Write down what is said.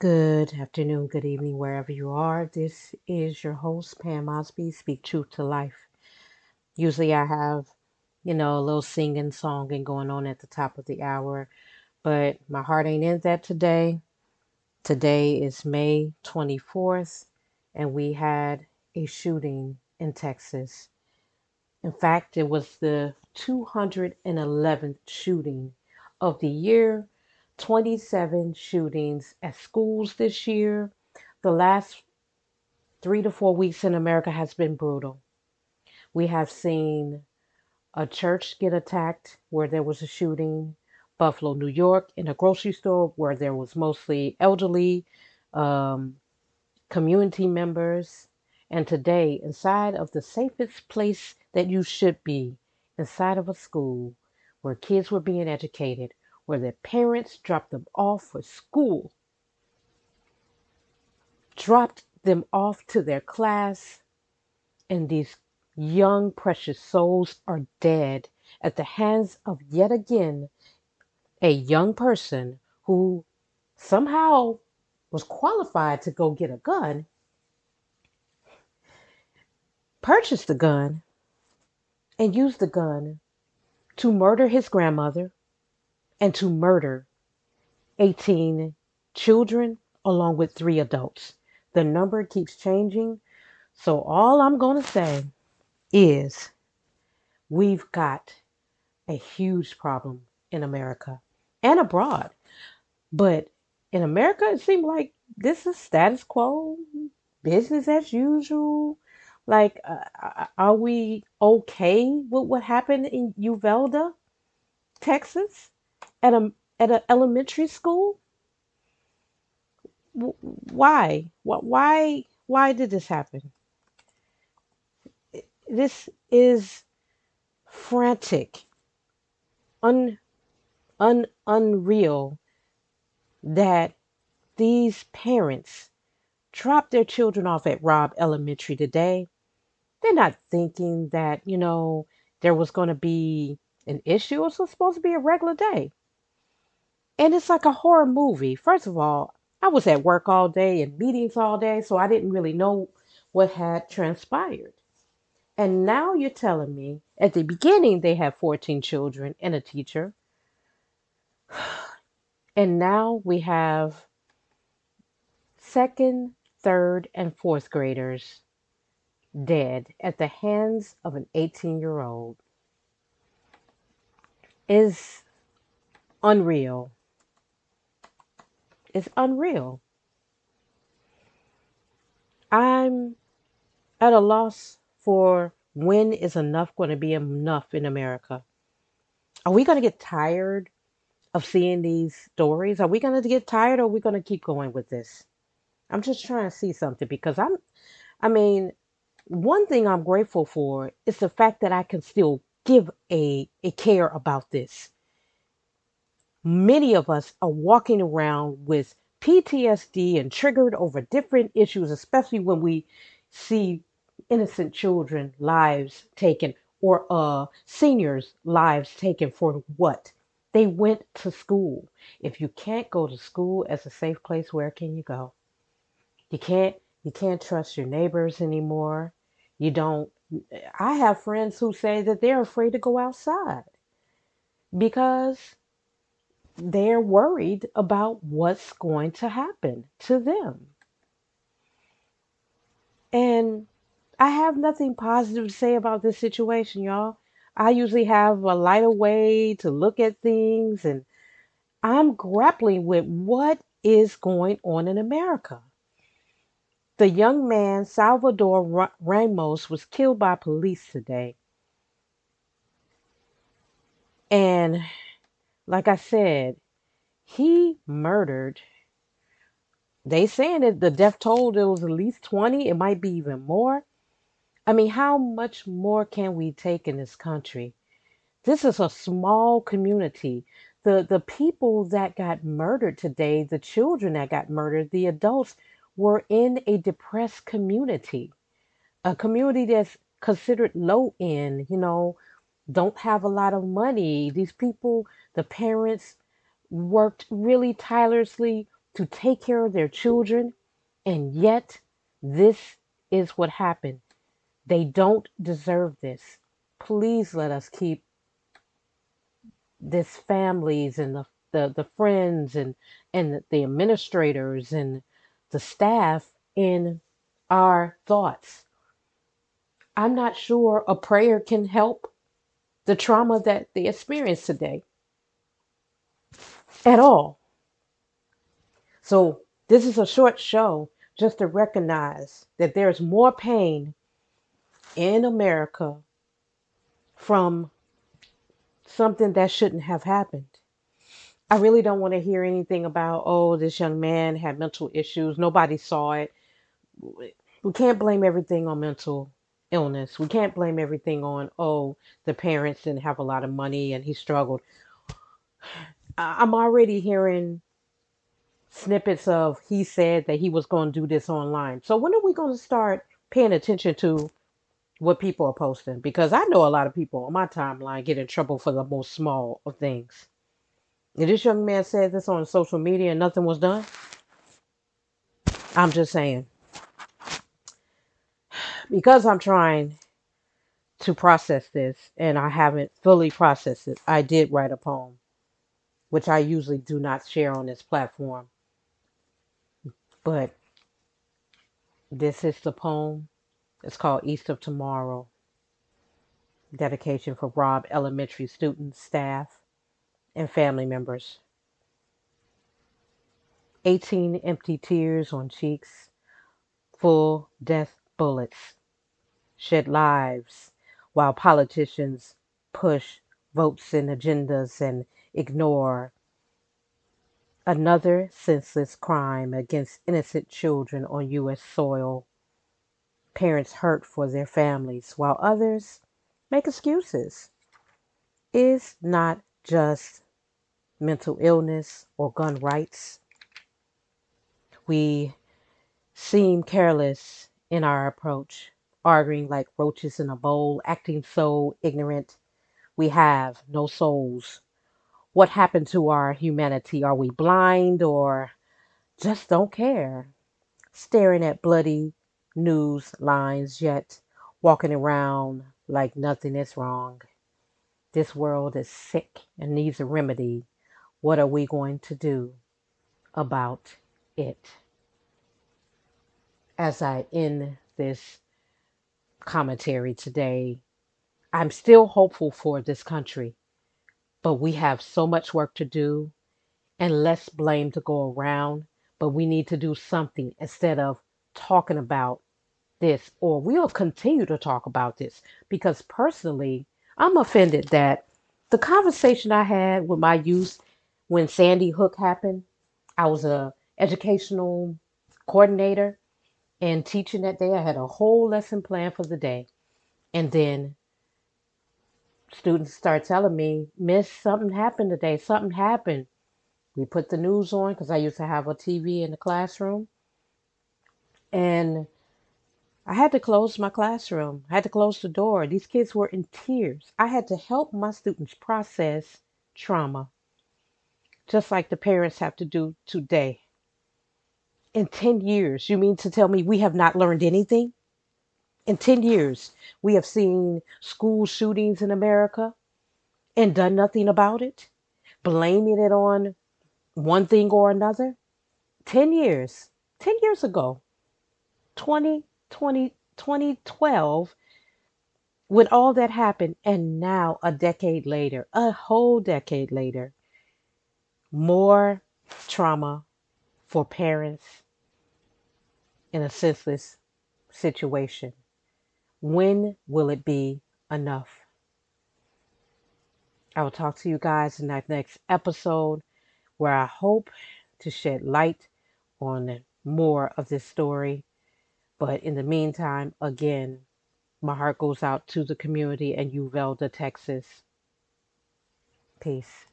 Good afternoon, good evening, wherever you are. This is your host, Pam Osby, Speak Truth to Life. Usually I have, you know, a little singing, songing going on at the top of the hour, but my heart ain't in that today. Today is May 24th, and we had a shooting in Texas. In fact, it was the 211th shooting of the year, 27 shootings at schools this year. The last three to four weeks in America has been brutal. We have seen a church get attacked where there was a shooting, Buffalo, New York, in a grocery store where there was mostly elderly um, community members, and today inside of the safest place that you should be, inside of a school where kids were being educated, where their parents dropped them off for school, dropped them off to their class, and these young, precious souls are dead at the hands of yet again a young person who somehow was qualified to go get a gun, purchased the gun, and used the gun to murder his grandmother and to murder 18 children along with three adults. The number keeps changing. So, all I'm going to say is we've got a huge problem in America and abroad. But in America, it seems like this is status quo, business as usual. Like, uh, uh, are we okay with what happened in Uvalde, Texas, at a at an elementary school? Why? Wh- Why? Why did this happen? This is frantic, un, un, unreal that these parents drop their children off at Robb Elementary today. They're not thinking that, you know, there was going to be an issue. It was supposed to be a regular day. And it's like a horror movie. First of all, I was at work all day and meetings all day, so I didn't really know what had transpired. And now you're telling me at the beginning they had 14 children and a teacher. And now we have second, third, and fourth graders dead at the hands of an 18 year old is unreal. It's unreal. I'm at a loss for when is enough going to be enough in America. Are we going to get tired of seeing these stories? Are we going to get tired or are we going to keep going with this? I'm just trying to see something because I'm, I mean, one thing I'm grateful for is the fact that I can still give a, a care about this. Many of us are walking around with PTSD and triggered over different issues, especially when we see innocent children lives taken or uh seniors lives taken for what? They went to school. If you can't go to school as a safe place where can you go? You can't you can't trust your neighbors anymore. You don't i have friends who say that they're afraid to go outside because they're worried about what's going to happen to them and I have nothing positive to say about this situation, y'all. I usually have a lighter way to look at things, and I'm grappling with what is going on in America. The young man, Salvador Ramos, was killed by police today. And like I said, he murdered. They saying that the death toll it was at least 20, it might be even more. I mean, how much more can we take in this country? This is a small community. The the people that got murdered today, the children that got murdered, the adults were in a depressed community. A community that's considered low end, you know, don't have a lot of money. These people, the parents worked really tirelessly to take care of their children, and yet this is what happened. They don't deserve this. Please let us keep this families and the, the, the friends and, and the administrators and the staff in our thoughts. I'm not sure a prayer can help the trauma that they experience today at all. So, this is a short show just to recognize that there's more pain in America from something that shouldn't have happened. I really don't want to hear anything about, oh, this young man had mental issues. Nobody saw it. We can't blame everything on mental illness. We can't blame everything on, oh, the parents didn't have a lot of money and he struggled. I'm already hearing snippets of he said that he was going to do this online. So when are we going to start paying attention to what people are posting? Because I know a lot of people on my timeline get in trouble for the most small of things. If this young man said this on social media and nothing was done, I'm just saying. Because I'm trying to process this and I haven't fully processed it, I did write a poem, which I usually do not share on this platform. But this is the poem. It's called East of Tomorrow. Dedication for Robb Elementary students, staff, and family members. 18 empty tears on cheeks, full death bullets, shed lives while politicians push votes and agendas and ignore another senseless crime against innocent children on U.S. soil. Parents hurt for their families while others make excuses. Is not just mental illness or gun rights. We seem careless in our approach, arguing like roaches in a bowl, acting so ignorant. We have no souls. What happened to our humanity? Are we blind or just don't care? Staring at bloody news lines, yet walking around like nothing is wrong. This world is sick and needs a remedy. What are we going to do about it? As I end this commentary today, I'm still hopeful for this country, but we have so much work to do and less blame to go around. But we need to do something instead of talking about this, or we'll continue to talk about this because personally, I'm offended that the conversation I had with my youth when Sandy Hook happened, I was a educational coordinator and teaching that day. I had a whole lesson plan for the day. And then students start telling me, Miss, something happened today. Something happened. We put the news on because I used to have a TV in the classroom. And I had to close my classroom. I had to close the door. These kids were in tears. I had to help my students process trauma, just like the parents have to do today. In 10 years, you mean to tell me we have not learned anything? In 10 years, we have seen school shootings in America and done nothing about it, blaming it on one thing or another. 10 years, 10 years ago, 20 20, 2012 when all that happened and now a decade later a whole decade later more trauma for parents in a senseless situation? When will it be enough? I will talk to you guys in that next episode where I hope to shed light on more of this story. But in the meantime, again, my heart goes out to the community in Uvalde, Texas. Peace.